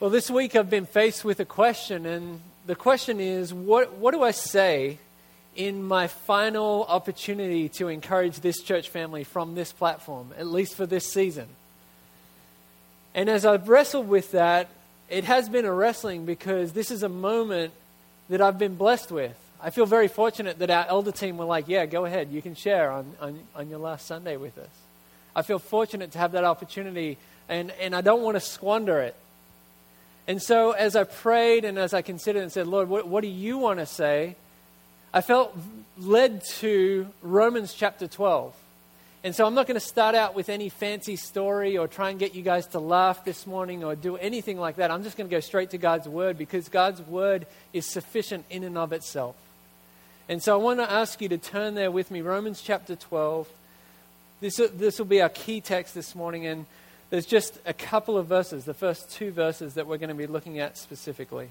Well, this week I've been faced with a question, and the question is what, what do I say in my final opportunity to encourage this church family from this platform, at least for this season? And as I've wrestled with that, it has been a wrestling because this is a moment that I've been blessed with. I feel very fortunate that our elder team were like, yeah, go ahead, you can share on, on, on your last Sunday with us. I feel fortunate to have that opportunity, and, and I don't want to squander it. And so, as I prayed and as I considered and said, Lord, what, what do you want to say? I felt led to Romans chapter 12. And so, I'm not going to start out with any fancy story or try and get you guys to laugh this morning or do anything like that. I'm just going to go straight to God's word because God's word is sufficient in and of itself. And so, I want to ask you to turn there with me, Romans chapter 12. This, this will be our key text this morning. And there's just a couple of verses, the first two verses that we're going to be looking at specifically.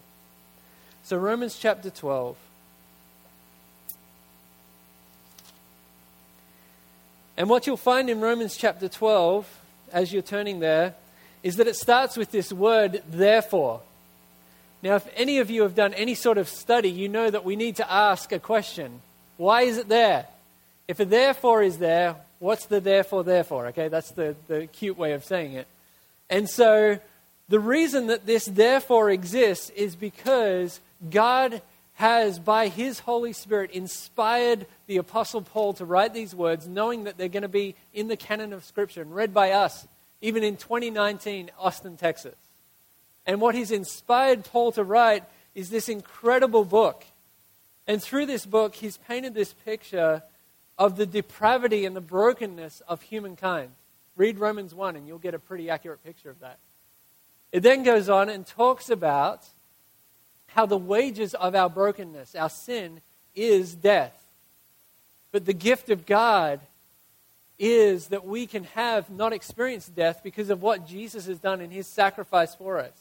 So, Romans chapter 12. And what you'll find in Romans chapter 12, as you're turning there, is that it starts with this word, therefore. Now, if any of you have done any sort of study, you know that we need to ask a question Why is it there? If a therefore is there, What's the therefore, therefore? Okay, that's the, the cute way of saying it. And so the reason that this therefore exists is because God has, by His Holy Spirit, inspired the Apostle Paul to write these words, knowing that they're going to be in the canon of Scripture and read by us, even in 2019, Austin, Texas. And what He's inspired Paul to write is this incredible book. And through this book, He's painted this picture of the depravity and the brokenness of humankind. Read Romans 1 and you'll get a pretty accurate picture of that. It then goes on and talks about how the wages of our brokenness, our sin, is death. But the gift of God is that we can have not experienced death because of what Jesus has done in his sacrifice for us.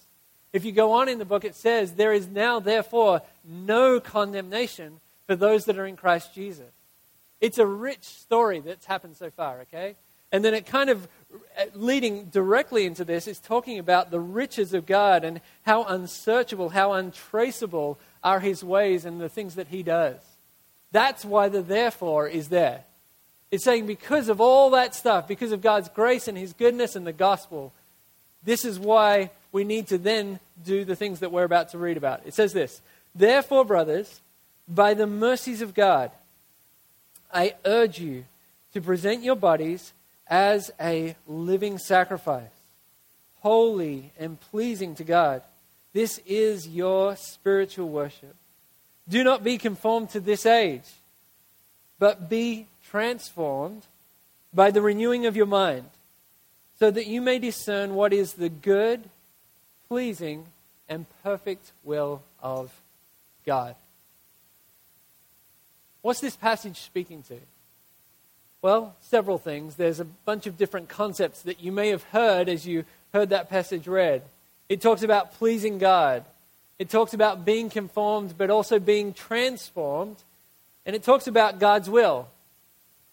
If you go on in the book, it says, There is now, therefore, no condemnation for those that are in Christ Jesus. It's a rich story that's happened so far, okay? And then it kind of uh, leading directly into this is talking about the riches of God and how unsearchable, how untraceable are his ways and the things that he does. That's why the therefore is there. It's saying because of all that stuff, because of God's grace and his goodness and the gospel, this is why we need to then do the things that we're about to read about. It says this Therefore, brothers, by the mercies of God, I urge you to present your bodies as a living sacrifice, holy and pleasing to God. This is your spiritual worship. Do not be conformed to this age, but be transformed by the renewing of your mind, so that you may discern what is the good, pleasing, and perfect will of God. What's this passage speaking to? Well, several things. There's a bunch of different concepts that you may have heard as you heard that passage read. It talks about pleasing God, it talks about being conformed, but also being transformed, and it talks about God's will.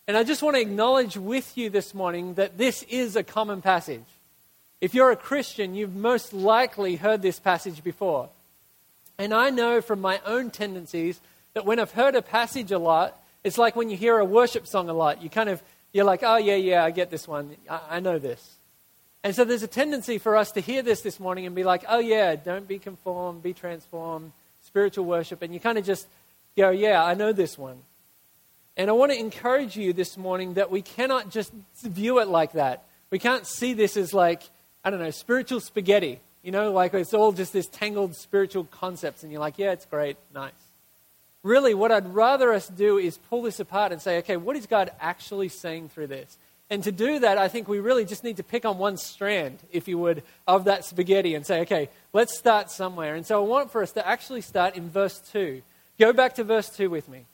And I just want to acknowledge with you this morning that this is a common passage. If you're a Christian, you've most likely heard this passage before. And I know from my own tendencies that when I've heard a passage a lot, it's like when you hear a worship song a lot. You kind of, you're like, oh, yeah, yeah, I get this one. I, I know this. And so there's a tendency for us to hear this this morning and be like, oh, yeah, don't be conformed, be transformed, spiritual worship. And you kind of just go, yeah, I know this one. And I want to encourage you this morning that we cannot just view it like that. We can't see this as like, I don't know, spiritual spaghetti. You know, like it's all just this tangled spiritual concepts. And you're like, yeah, it's great, nice really, what I'd rather us do is pull this apart and say, okay, what is God actually saying through this? And to do that, I think we really just need to pick on one strand, if you would, of that spaghetti and say, okay, let's start somewhere. And so I want for us to actually start in verse 2. Go back to verse 2 with me.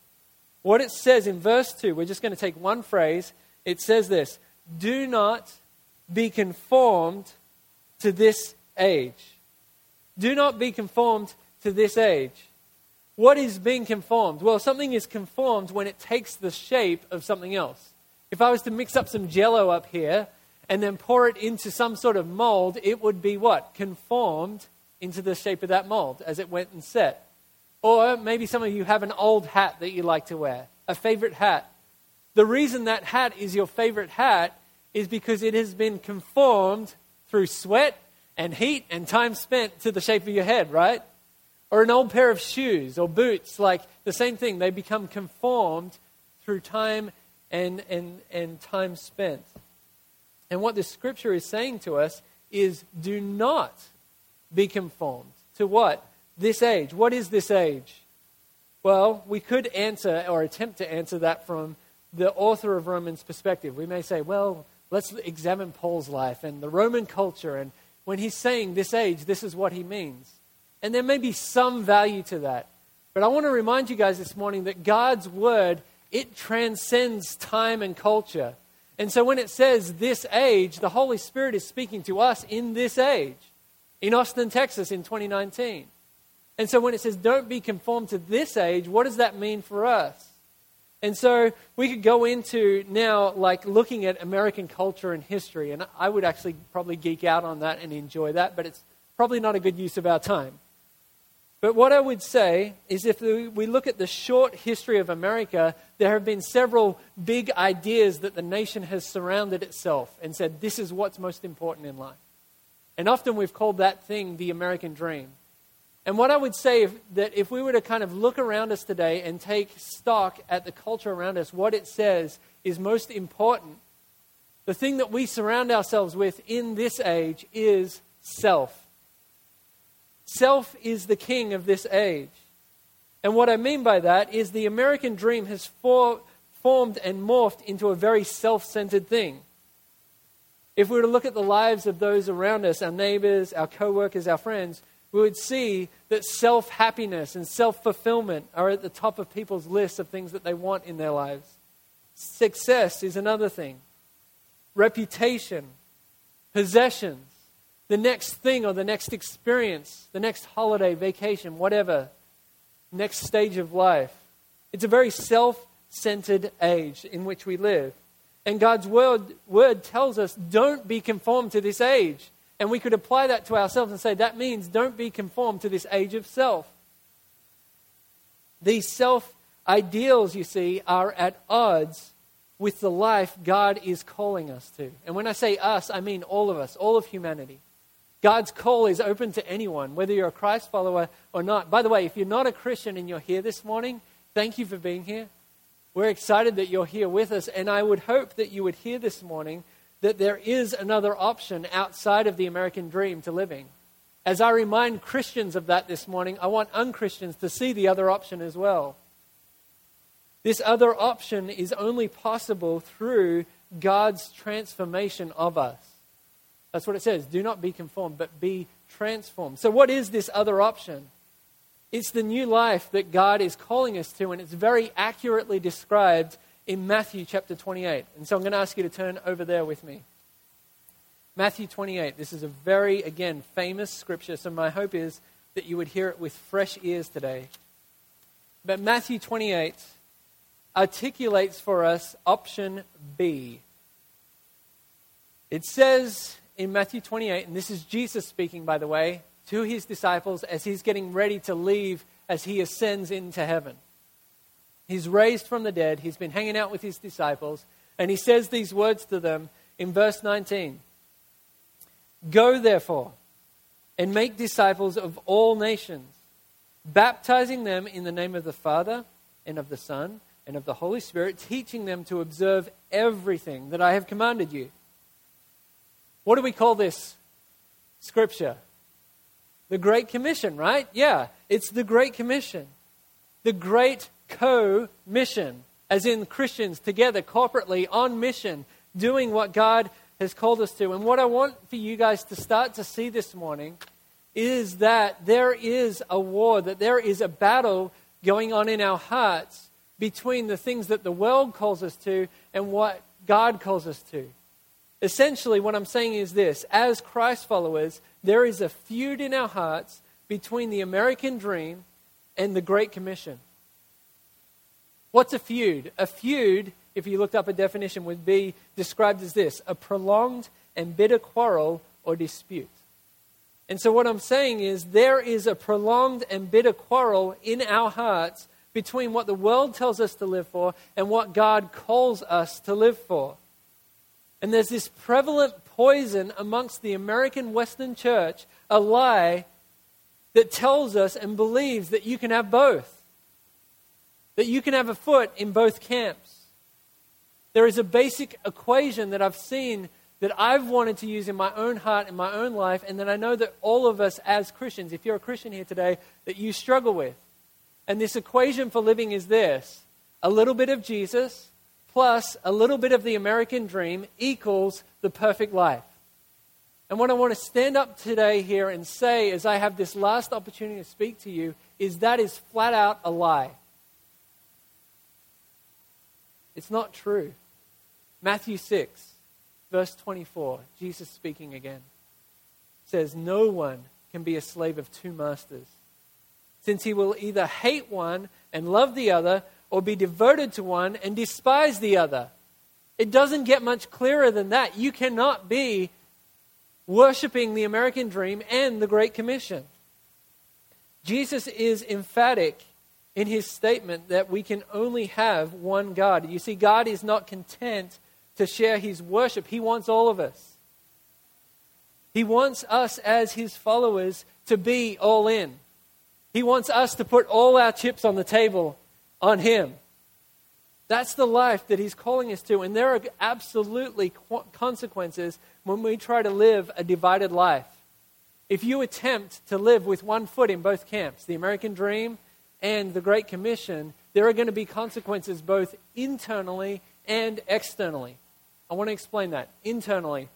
What it says in verse 2, we're just going to take one phrase. It says this Do not be conformed to this age. Do not be conformed to this age. What is being conformed? Well, something is conformed when it takes the shape of something else. If I was to mix up some jello up here and then pour it into some sort of mold, it would be what? Conformed into the shape of that mold as it went and set. Or maybe some of you have an old hat that you like to wear, a favorite hat. The reason that hat is your favorite hat is because it has been conformed through sweat and heat and time spent to the shape of your head, right? Or an old pair of shoes or boots, like the same thing. They become conformed through time and, and, and time spent. And what this scripture is saying to us is do not be conformed to what? This age. What is this age? Well, we could answer or attempt to answer that from the author of Romans' perspective. We may say, well, let's examine Paul's life and the Roman culture. And when he's saying this age, this is what he means. And there may be some value to that. But I want to remind you guys this morning that God's word, it transcends time and culture. And so when it says this age, the Holy Spirit is speaking to us in this age, in Austin, Texas in 2019. And so when it says don't be conformed to this age, what does that mean for us? And so we could go into now like looking at American culture and history, and I would actually probably geek out on that and enjoy that, but it's probably not a good use of our time. But what I would say is if we look at the short history of America, there have been several big ideas that the nation has surrounded itself and said, this is what's most important in life. And often we've called that thing the American dream. And what I would say if, that if we were to kind of look around us today and take stock at the culture around us, what it says is most important. The thing that we surround ourselves with in this age is self. Self is the king of this age. And what I mean by that is the American dream has for, formed and morphed into a very self centered thing. If we were to look at the lives of those around us, our neighbors, our co workers, our friends, we would see that self happiness and self fulfillment are at the top of people's lists of things that they want in their lives. Success is another thing, reputation, possessions, the next thing or the next experience, the next holiday, vacation, whatever, next stage of life. It's a very self centered age in which we live. And God's word, word tells us don't be conformed to this age. And we could apply that to ourselves and say that means don't be conformed to this age of self. These self ideals, you see, are at odds with the life God is calling us to. And when I say us, I mean all of us, all of humanity. God's call is open to anyone, whether you're a Christ follower or not. By the way, if you're not a Christian and you're here this morning, thank you for being here. We're excited that you're here with us, and I would hope that you would hear this morning that there is another option outside of the American dream to living. As I remind Christians of that this morning, I want unchristians to see the other option as well. This other option is only possible through God's transformation of us. That's what it says. Do not be conformed, but be transformed. So, what is this other option? It's the new life that God is calling us to, and it's very accurately described in Matthew chapter 28. And so I'm going to ask you to turn over there with me. Matthew 28. This is a very, again, famous scripture, so my hope is that you would hear it with fresh ears today. But Matthew 28 articulates for us option B. It says in Matthew 28, and this is Jesus speaking, by the way, to his disciples as he's getting ready to leave as he ascends into heaven. He's raised from the dead, he's been hanging out with his disciples, and he says these words to them in verse 19 Go therefore and make disciples of all nations, baptizing them in the name of the Father and of the Son and of the Holy Spirit, teaching them to observe everything that I have commanded you. What do we call this scripture? The Great Commission, right? Yeah, it's the Great Commission. The Great Co mission, as in Christians together corporately on mission, doing what God has called us to. And what I want for you guys to start to see this morning is that there is a war, that there is a battle going on in our hearts between the things that the world calls us to and what God calls us to. Essentially, what I'm saying is this as Christ followers, there is a feud in our hearts between the American dream and the Great Commission. What's a feud? A feud, if you looked up a definition, would be described as this a prolonged and bitter quarrel or dispute. And so, what I'm saying is, there is a prolonged and bitter quarrel in our hearts between what the world tells us to live for and what God calls us to live for. And there's this prevalent poison amongst the American Western church, a lie that tells us and believes that you can have both, that you can have a foot in both camps. There is a basic equation that I've seen that I've wanted to use in my own heart, in my own life, and that I know that all of us as Christians, if you're a Christian here today, that you struggle with. And this equation for living is this a little bit of Jesus plus a little bit of the American dream equals the perfect life. And what I want to stand up today here and say as I have this last opportunity to speak to you is that is flat out a lie. It's not true. Matthew 6, verse 24, Jesus speaking again, says, No one can be a slave of two masters, since he will either hate one and love the other, or be devoted to one and despise the other. It doesn't get much clearer than that. You cannot be worshiping the American dream and the Great Commission. Jesus is emphatic in his statement that we can only have one God. You see, God is not content to share his worship, he wants all of us. He wants us as his followers to be all in. He wants us to put all our chips on the table on him. That's the life that he's calling us to. And there are absolutely consequences when we try to live a divided life. If you attempt to live with one foot in both camps, the American dream and the Great Commission, there are going to be consequences both internally and externally. I want to explain that. Internally.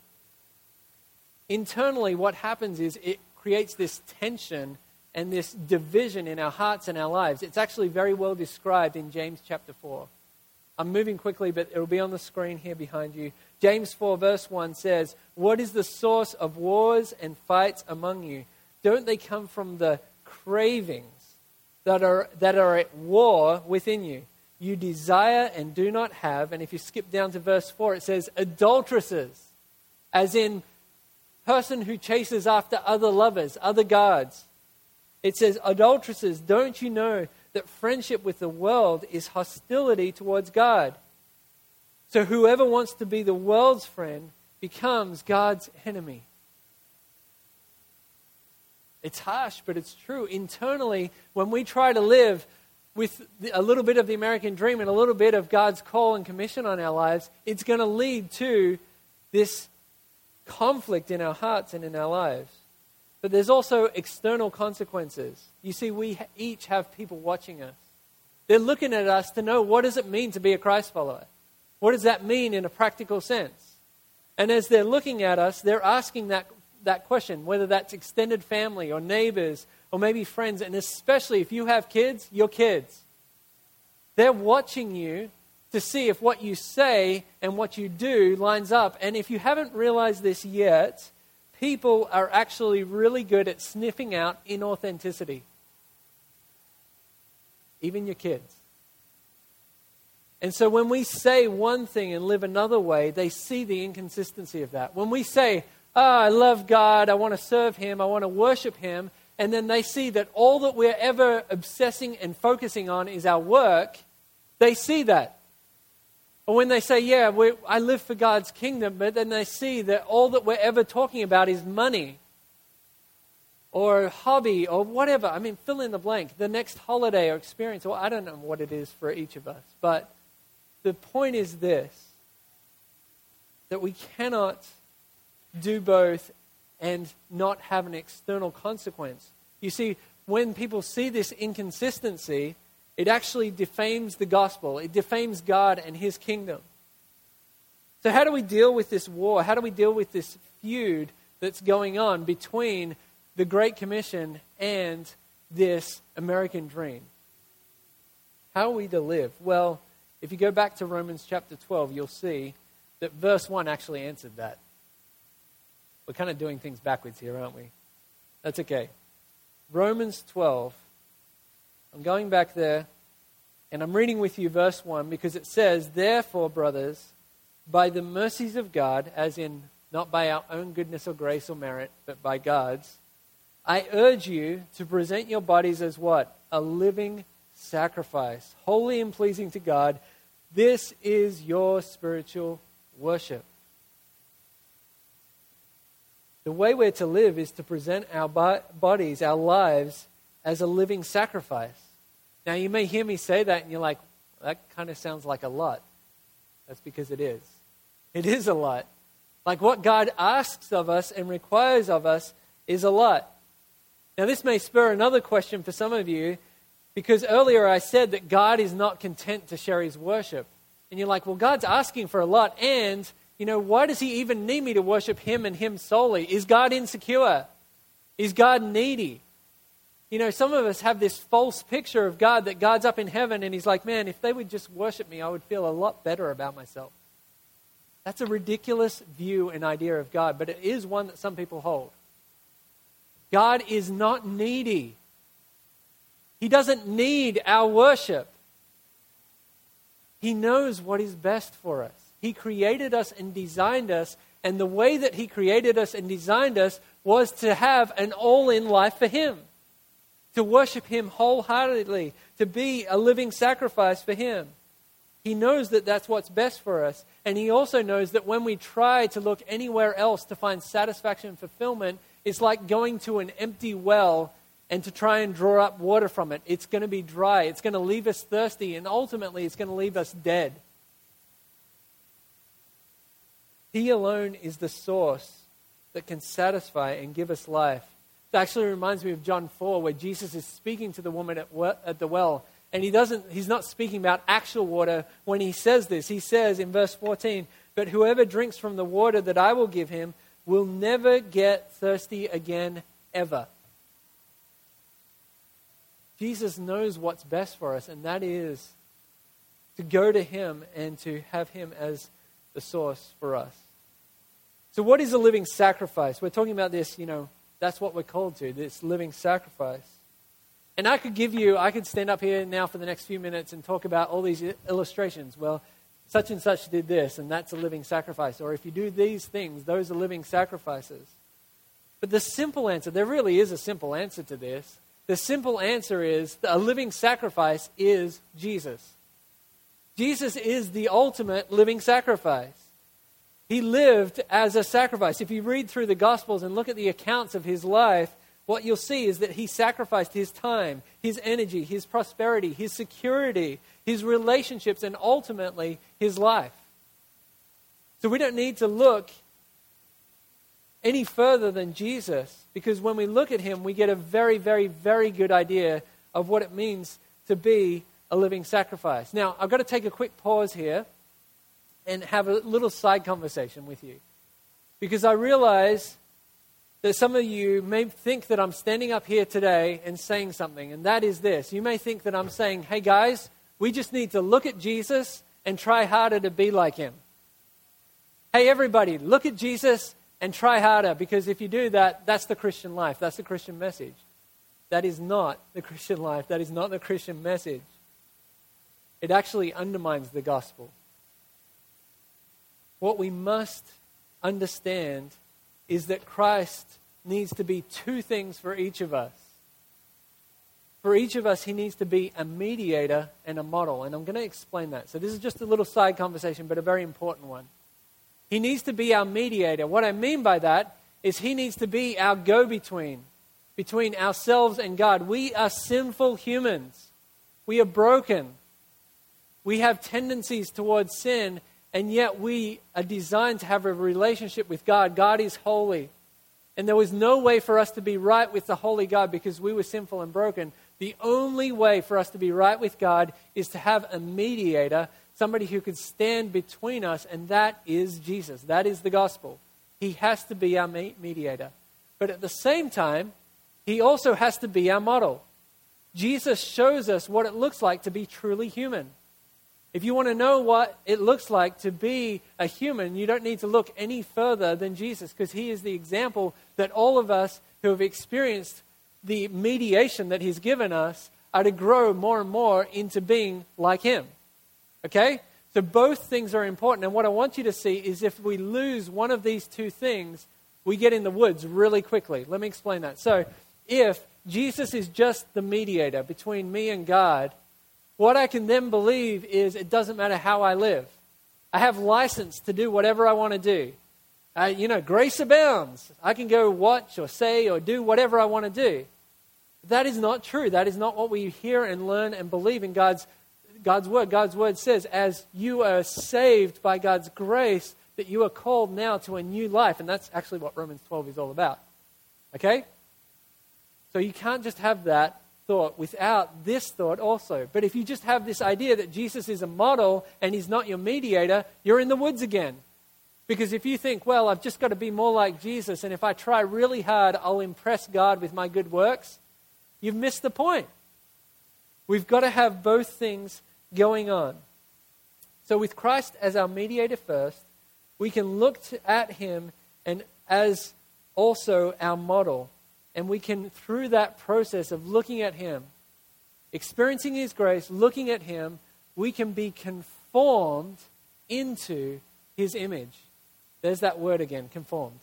Internally, what happens is it creates this tension and this division in our hearts and our lives. It's actually very well described in James chapter 4. I'm moving quickly, but it'll be on the screen here behind you. James 4, verse 1 says, What is the source of wars and fights among you? Don't they come from the cravings that are, that are at war within you? You desire and do not have. And if you skip down to verse 4, it says, Adulteresses, as in person who chases after other lovers, other gods. It says, Adulteresses, don't you know that friendship with the world is hostility towards God. So whoever wants to be the world's friend becomes God's enemy. It's harsh, but it's true. Internally, when we try to live with a little bit of the American dream and a little bit of God's call and commission on our lives, it's going to lead to this conflict in our hearts and in our lives. But there's also external consequences. You see, we each have people watching us. They're looking at us to know what does it mean to be a Christ follower? What does that mean in a practical sense? And as they're looking at us, they're asking that, that question, whether that's extended family or neighbors or maybe friends, and especially if you have kids, your kids. They're watching you to see if what you say and what you do lines up. And if you haven't realized this yet, people are actually really good at sniffing out inauthenticity. Even your kids. And so when we say one thing and live another way, they see the inconsistency of that. When we say, oh, I love God, I want to serve Him, I want to worship Him, and then they see that all that we're ever obsessing and focusing on is our work, they see that. Or when they say, Yeah, I live for God's kingdom, but then they see that all that we're ever talking about is money or hobby or whatever. I mean, fill in the blank. The next holiday or experience, or I don't know what it is for each of us. But the point is this that we cannot do both and not have an external consequence. You see, when people see this inconsistency, it actually defames the gospel, it defames God and his kingdom. So, how do we deal with this war? How do we deal with this feud that's going on between the Great Commission and this American dream? How are we to live? Well, if you go back to Romans chapter 12, you'll see that verse 1 actually answered that. We're kind of doing things backwards here, aren't we? That's okay. Romans 12 I'm going back there, and I'm reading with you verse 1 because it says, Therefore, brothers, by the mercies of God, as in not by our own goodness or grace or merit, but by God's, I urge you to present your bodies as what? A living sacrifice, holy and pleasing to God. This is your spiritual worship. The way we're to live is to present our bodies, our lives, as a living sacrifice. Now, you may hear me say that and you're like, that kind of sounds like a lot. That's because it is. It is a lot. Like what God asks of us and requires of us is a lot. Now, this may spur another question for some of you because earlier I said that God is not content to share his worship. And you're like, well, God's asking for a lot, and you know, why does he even need me to worship him and him solely? Is God insecure? Is God needy? You know, some of us have this false picture of God that God's up in heaven and he's like, man, if they would just worship me, I would feel a lot better about myself. That's a ridiculous view and idea of God, but it is one that some people hold. God is not needy. He doesn't need our worship. He knows what is best for us. He created us and designed us, and the way that He created us and designed us was to have an all in life for Him, to worship Him wholeheartedly, to be a living sacrifice for Him. He knows that that's what's best for us, and He also knows that when we try to look anywhere else to find satisfaction and fulfillment, it's like going to an empty well and to try and draw up water from it. It's going to be dry, it's going to leave us thirsty, and ultimately, it's going to leave us dead. He alone is the source that can satisfy and give us life. It actually reminds me of John 4, where Jesus is speaking to the woman at, at the well. And he doesn't, he's not speaking about actual water when he says this. He says in verse 14, But whoever drinks from the water that I will give him will never get thirsty again, ever. Jesus knows what's best for us, and that is to go to him and to have him as the source for us. So, what is a living sacrifice? We're talking about this, you know, that's what we're called to, this living sacrifice. And I could give you, I could stand up here now for the next few minutes and talk about all these illustrations. Well, such and such did this, and that's a living sacrifice. Or if you do these things, those are living sacrifices. But the simple answer, there really is a simple answer to this. The simple answer is a living sacrifice is Jesus. Jesus is the ultimate living sacrifice. He lived as a sacrifice. If you read through the Gospels and look at the accounts of his life, what you'll see is that he sacrificed his time, his energy, his prosperity, his security, his relationships, and ultimately his life. So we don't need to look any further than Jesus because when we look at him, we get a very, very, very good idea of what it means to be a living sacrifice. Now, I've got to take a quick pause here and have a little side conversation with you because I realize that some of you may think that I'm standing up here today and saying something, and that is this. You may think that I'm saying, hey guys, we just need to look at Jesus and try harder to be like him. Hey, everybody, look at Jesus and try harder because if you do that, that's the Christian life. That's the Christian message. That is not the Christian life. That is not the Christian message. It actually undermines the gospel. What we must understand is that Christ needs to be two things for each of us. For each of us, he needs to be a mediator and a model. And I'm going to explain that. So, this is just a little side conversation, but a very important one. He needs to be our mediator. What I mean by that is he needs to be our go between between ourselves and God. We are sinful humans, we are broken. We have tendencies towards sin, and yet we are designed to have a relationship with God. God is holy. And there was no way for us to be right with the holy God because we were sinful and broken. The only way for us to be right with God is to have a mediator, somebody who could stand between us, and that is Jesus. That is the gospel. He has to be our mediator. But at the same time, he also has to be our model. Jesus shows us what it looks like to be truly human. If you want to know what it looks like to be a human, you don't need to look any further than Jesus because he is the example that all of us who have experienced the mediation that he's given us are to grow more and more into being like him. Okay? So both things are important. And what I want you to see is if we lose one of these two things, we get in the woods really quickly. Let me explain that. So if Jesus is just the mediator between me and God, what I can then believe is it doesn't matter how I live. I have license to do whatever I want to do. You know, grace abounds. I can go watch or say or do whatever I want to do. That is not true. That is not what we hear and learn and believe in God's, God's word. God's word says, as you are saved by God's grace, that you are called now to a new life. And that's actually what Romans 12 is all about. Okay? So you can't just have that thought without this thought also. But if you just have this idea that Jesus is a model and he's not your mediator, you're in the woods again. Because if you think, well, I've just got to be more like Jesus, and if I try really hard, I'll impress God with my good works, you've missed the point. We've got to have both things going on. So, with Christ as our mediator first, we can look to, at him and as also our model. And we can, through that process of looking at him, experiencing his grace, looking at him, we can be conformed into his image. There's that word again, conformed.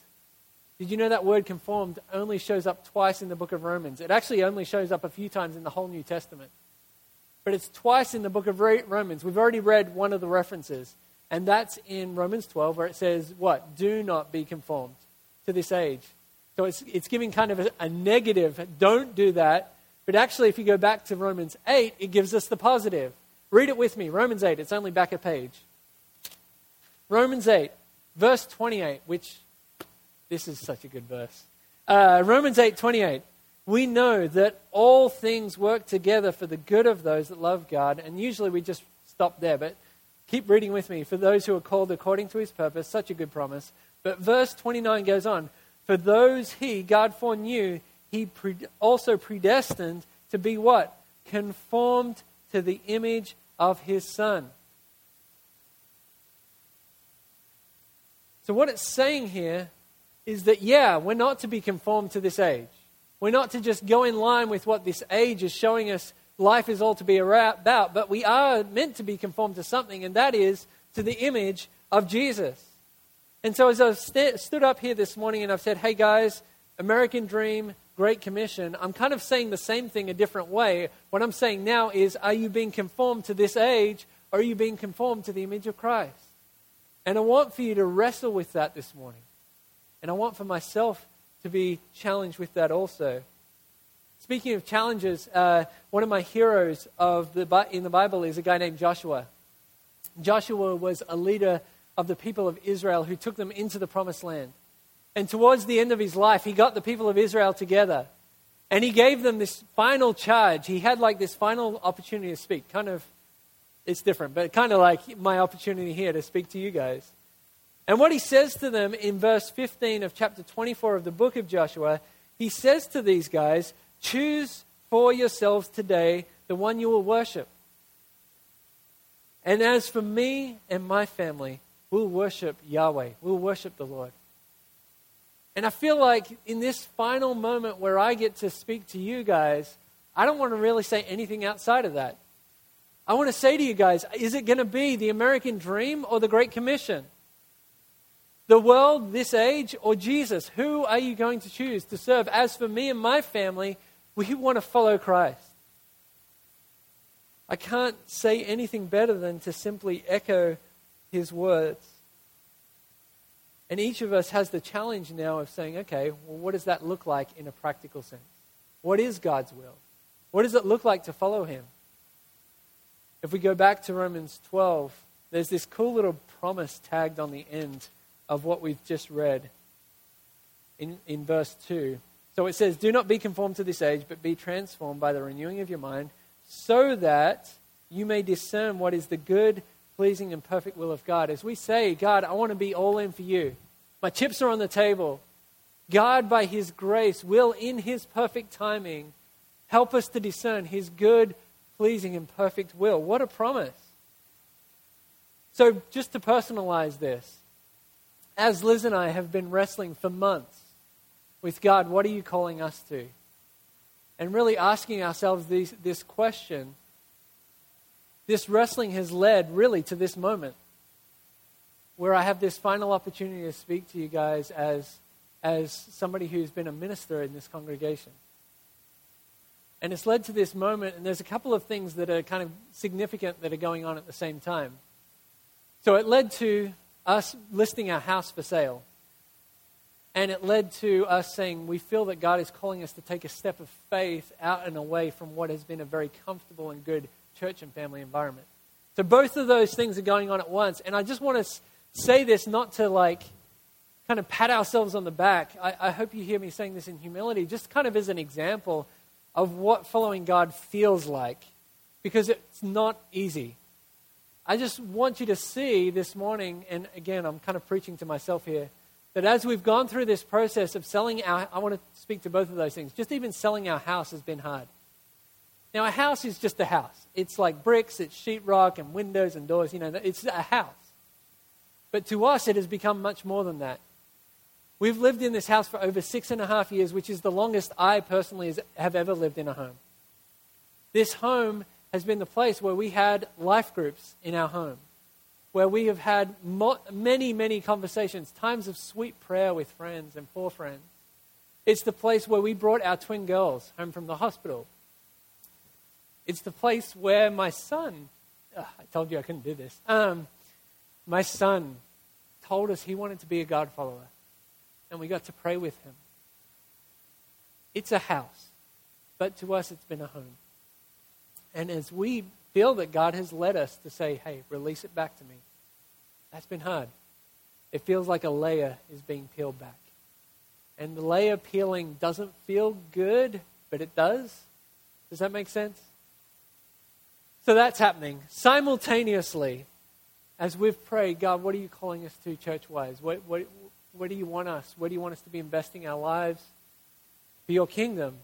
Did you know that word conformed only shows up twice in the book of Romans? It actually only shows up a few times in the whole New Testament. But it's twice in the book of Romans. We've already read one of the references. And that's in Romans 12, where it says, What? Do not be conformed to this age. So it's, it's giving kind of a, a negative, don't do that. But actually, if you go back to Romans 8, it gives us the positive. Read it with me. Romans 8, it's only back a page. Romans 8, verse 28, which this is such a good verse. Uh, Romans 8, 28. We know that all things work together for the good of those that love God. And usually we just stop there, but Keep reading with me. For those who are called according to his purpose, such a good promise. But verse 29 goes on. For those he, God foreknew, he also predestined to be what? Conformed to the image of his son. So, what it's saying here is that, yeah, we're not to be conformed to this age. We're not to just go in line with what this age is showing us life is all to be about, but we are meant to be conformed to something, and that is to the image of Jesus. And so, as I've st- stood up here this morning and I've said, hey guys, American Dream, Great Commission, I'm kind of saying the same thing a different way. What I'm saying now is, are you being conformed to this age, or are you being conformed to the image of Christ? And I want for you to wrestle with that this morning. And I want for myself to be challenged with that also. Speaking of challenges, uh, one of my heroes of the, in the Bible is a guy named Joshua. Joshua was a leader of the people of Israel who took them into the promised land. And towards the end of his life, he got the people of Israel together and he gave them this final charge. He had like this final opportunity to speak. Kind of, it's different, but kind of like my opportunity here to speak to you guys. And what he says to them in verse 15 of chapter 24 of the book of Joshua, he says to these guys, Choose for yourselves today the one you will worship. And as for me and my family, we'll worship Yahweh. We'll worship the Lord. And I feel like in this final moment where I get to speak to you guys, I don't want to really say anything outside of that. I want to say to you guys is it going to be the American dream or the Great Commission? The world, this age, or Jesus? Who are you going to choose to serve? As for me and my family, we want to follow Christ. I can't say anything better than to simply echo his words. And each of us has the challenge now of saying, okay, well, what does that look like in a practical sense? What is God's will? What does it look like to follow him? If we go back to Romans 12, there's this cool little promise tagged on the end of what we've just read in, in verse 2. So it says, Do not be conformed to this age, but be transformed by the renewing of your mind, so that you may discern what is the good, pleasing, and perfect will of God. As we say, God, I want to be all in for you. My chips are on the table. God, by His grace, will, in His perfect timing, help us to discern His good, pleasing, and perfect will. What a promise. So, just to personalize this, as Liz and I have been wrestling for months with God, what are you calling us to? And really asking ourselves these, this question, this wrestling has led really to this moment where I have this final opportunity to speak to you guys as, as somebody who's been a minister in this congregation. And it's led to this moment, and there's a couple of things that are kind of significant that are going on at the same time. So it led to us listing our house for sale. And it led to us saying, we feel that God is calling us to take a step of faith out and away from what has been a very comfortable and good church and family environment. So both of those things are going on at once. And I just want to say this not to like kind of pat ourselves on the back. I, I hope you hear me saying this in humility, just kind of as an example of what following God feels like, because it's not easy. I just want you to see this morning, and again, I'm kind of preaching to myself here that as we've gone through this process of selling our, I want to speak to both of those things. Just even selling our house has been hard. Now, a house is just a house. It's like bricks, it's sheetrock and windows and doors. You know, it's a house. But to us, it has become much more than that. We've lived in this house for over six and a half years, which is the longest I personally have ever lived in a home. This home has been the place where we had life groups in our home where we have had mo- many, many conversations, times of sweet prayer with friends and for friends. It's the place where we brought our twin girls home from the hospital. It's the place where my son, ugh, I told you I couldn't do this, um, my son told us he wanted to be a God follower, and we got to pray with him. It's a house, but to us it's been a home. And as we feel that God has led us to say, hey, release it back to me. That's been hard. It feels like a layer is being peeled back. And the layer peeling doesn't feel good, but it does. Does that make sense? So that's happening. Simultaneously, as we've prayed, God, what are you calling us to church wise? What, what, where do you want us? Where do you want us to be investing our lives for your kingdom?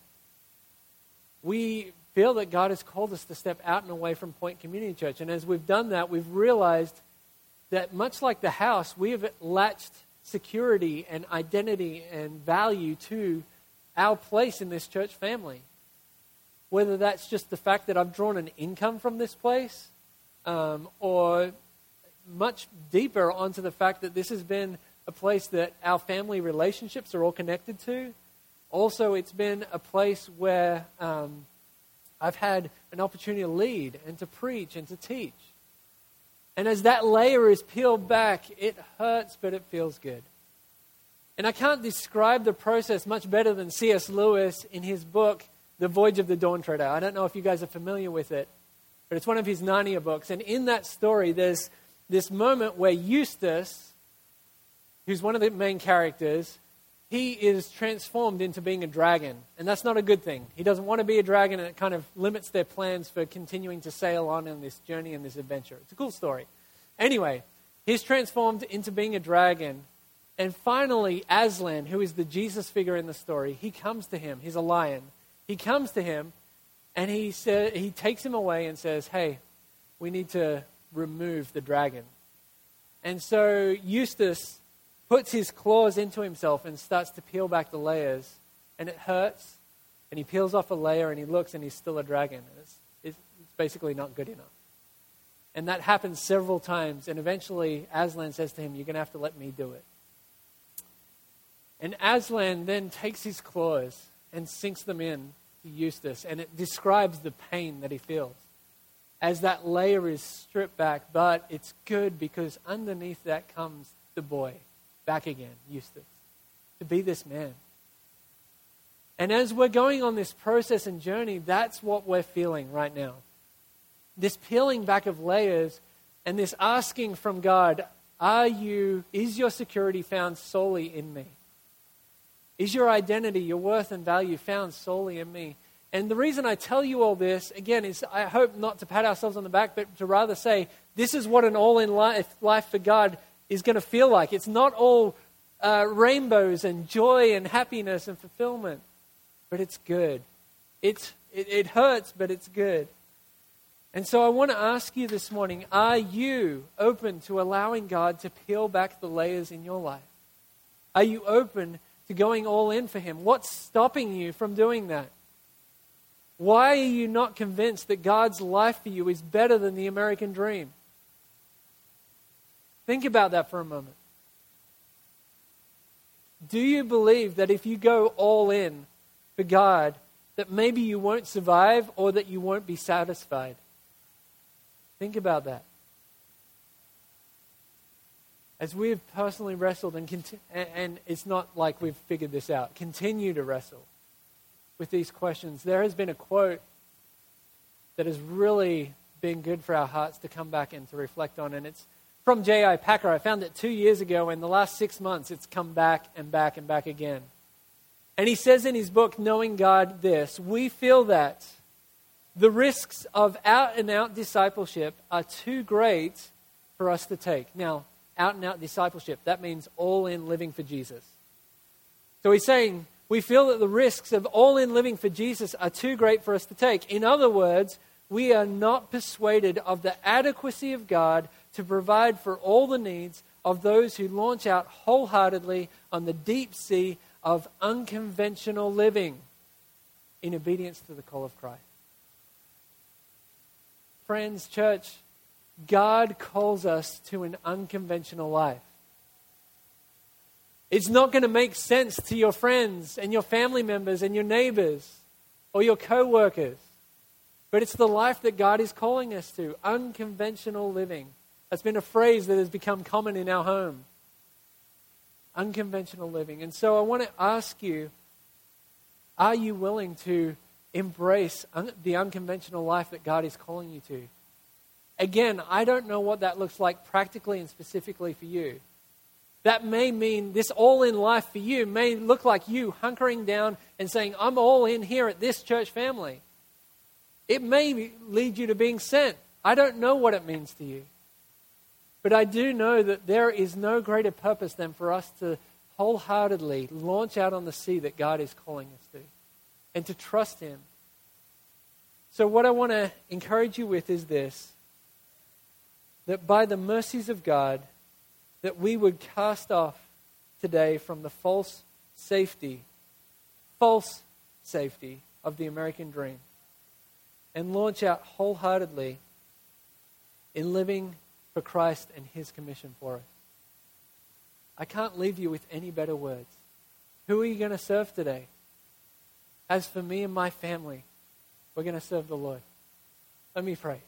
We feel that God has called us to step out and away from Point Community Church. And as we've done that, we've realized that much like the house, we have latched security and identity and value to our place in this church family. Whether that's just the fact that I've drawn an income from this place, um, or much deeper onto the fact that this has been a place that our family relationships are all connected to. Also, it's been a place where um, I've had an opportunity to lead and to preach and to teach. And as that layer is peeled back, it hurts, but it feels good. And I can't describe the process much better than C.S. Lewis in his book, The Voyage of the Dawn Treader. I don't know if you guys are familiar with it, but it's one of his Narnia books. And in that story, there's this moment where Eustace, who's one of the main characters, he is transformed into being a dragon. And that's not a good thing. He doesn't want to be a dragon, and it kind of limits their plans for continuing to sail on in this journey and this adventure. It's a cool story. Anyway, he's transformed into being a dragon. And finally, Aslan, who is the Jesus figure in the story, he comes to him. He's a lion. He comes to him and he, sa- he takes him away and says, Hey, we need to remove the dragon. And so Eustace puts his claws into himself and starts to peel back the layers. And it hurts. And he peels off a layer and he looks and he's still a dragon. It's, it's, basically not good enough. And that happens several times. And eventually, Aslan says to him, You're going to have to let me do it. And Aslan then takes his claws and sinks them in Eustace. And it describes the pain that he feels as that layer is stripped back. But it's good because underneath that comes the boy back again, Eustace, to be this man. And as we're going on this process and journey, that's what we're feeling right now. This peeling back of layers and this asking from God, are you, is your security found solely in me? Is your identity, your worth and value found solely in me? And the reason I tell you all this, again, is I hope not to pat ourselves on the back, but to rather say, this is what an all in life, life for God is going to feel like. It's not all uh, rainbows and joy and happiness and fulfillment, but it's good. It's, it, it hurts, but it's good. And so I want to ask you this morning are you open to allowing God to peel back the layers in your life? Are you open to going all in for Him? What's stopping you from doing that? Why are you not convinced that God's life for you is better than the American dream? Think about that for a moment. Do you believe that if you go all in for God, that maybe you won't survive or that you won't be satisfied. Think about that. As we've personally wrestled, and, conti- and it's not like we've figured this out, continue to wrestle with these questions. There has been a quote that has really been good for our hearts to come back and to reflect on, and it's from J.I. Packer. I found it two years ago, and the last six months it's come back and back and back again. And he says in his book, Knowing God, this We feel that the risks of out and out discipleship are too great for us to take. Now, out and out discipleship, that means all in living for Jesus. So he's saying, we feel that the risks of all in living for Jesus are too great for us to take. In other words, we are not persuaded of the adequacy of God to provide for all the needs of those who launch out wholeheartedly on the deep sea of unconventional living in obedience to the call of Christ. Friends, church, God calls us to an unconventional life. It's not going to make sense to your friends and your family members and your neighbors or your co workers. But it's the life that God is calling us to unconventional living. That's been a phrase that has become common in our home. Unconventional living. And so I want to ask you are you willing to embrace un- the unconventional life that God is calling you to? Again, I don't know what that looks like practically and specifically for you. That may mean this all in life for you may look like you hunkering down and saying, I'm all in here at this church family. It may lead you to being sent. I don't know what it means to you. But I do know that there is no greater purpose than for us to wholeheartedly launch out on the sea that God is calling us to and to trust Him. So, what I want to encourage you with is this that by the mercies of God, that we would cast off today from the false safety, false safety of the American dream and launch out wholeheartedly in living for Christ and His commission for us. I can't leave you with any better words. Who are you going to serve today? As for me and my family, we're going to serve the Lord. Let me pray.